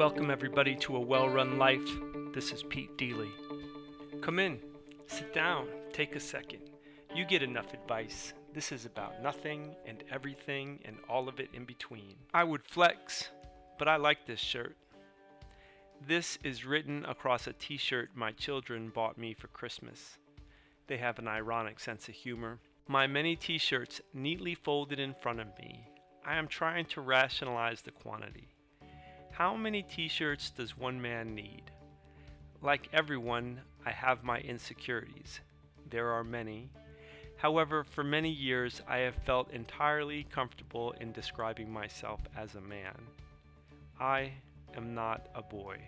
Welcome, everybody, to A Well Run Life. This is Pete Deely. Come in, sit down, take a second. You get enough advice. This is about nothing and everything and all of it in between. I would flex, but I like this shirt. This is written across a t shirt my children bought me for Christmas. They have an ironic sense of humor. My many t shirts neatly folded in front of me. I am trying to rationalize the quantity. How many t shirts does one man need? Like everyone, I have my insecurities. There are many. However, for many years, I have felt entirely comfortable in describing myself as a man. I am not a boy.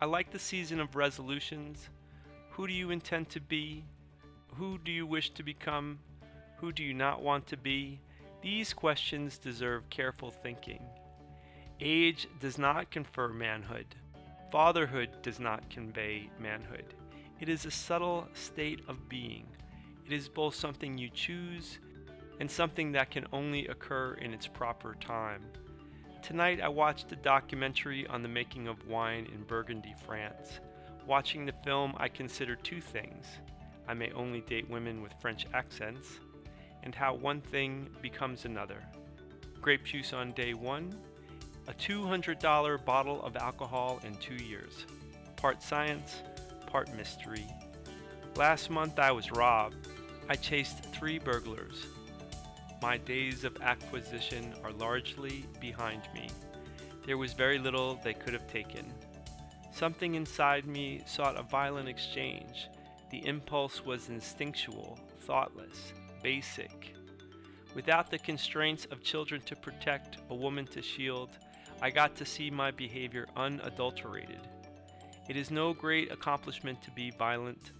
I like the season of resolutions. Who do you intend to be? Who do you wish to become? Who do you not want to be? These questions deserve careful thinking. Age does not confer manhood. Fatherhood does not convey manhood. It is a subtle state of being. It is both something you choose and something that can only occur in its proper time. Tonight I watched a documentary on the making of wine in Burgundy, France. Watching the film, I considered two things I may only date women with French accents, and how one thing becomes another. Grape juice on day one, a $200 bottle of alcohol in two years. Part science, part mystery. Last month I was robbed. I chased three burglars. My days of acquisition are largely behind me. There was very little they could have taken. Something inside me sought a violent exchange. The impulse was instinctual, thoughtless, basic. Without the constraints of children to protect, a woman to shield, I got to see my behavior unadulterated. It is no great accomplishment to be violent.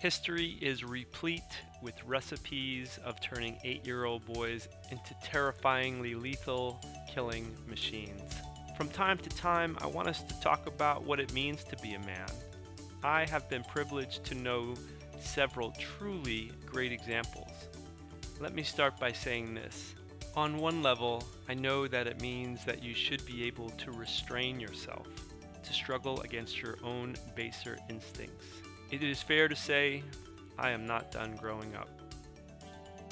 History is replete with recipes of turning eight year old boys into terrifyingly lethal killing machines. From time to time, I want us to talk about what it means to be a man. I have been privileged to know several truly great examples. Let me start by saying this. On one level, I know that it means that you should be able to restrain yourself, to struggle against your own baser instincts. It is fair to say I am not done growing up.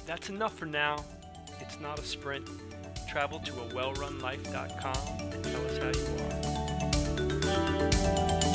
That's enough for now. It's not a sprint. Travel to a wellrunlife.com and tell us how you are.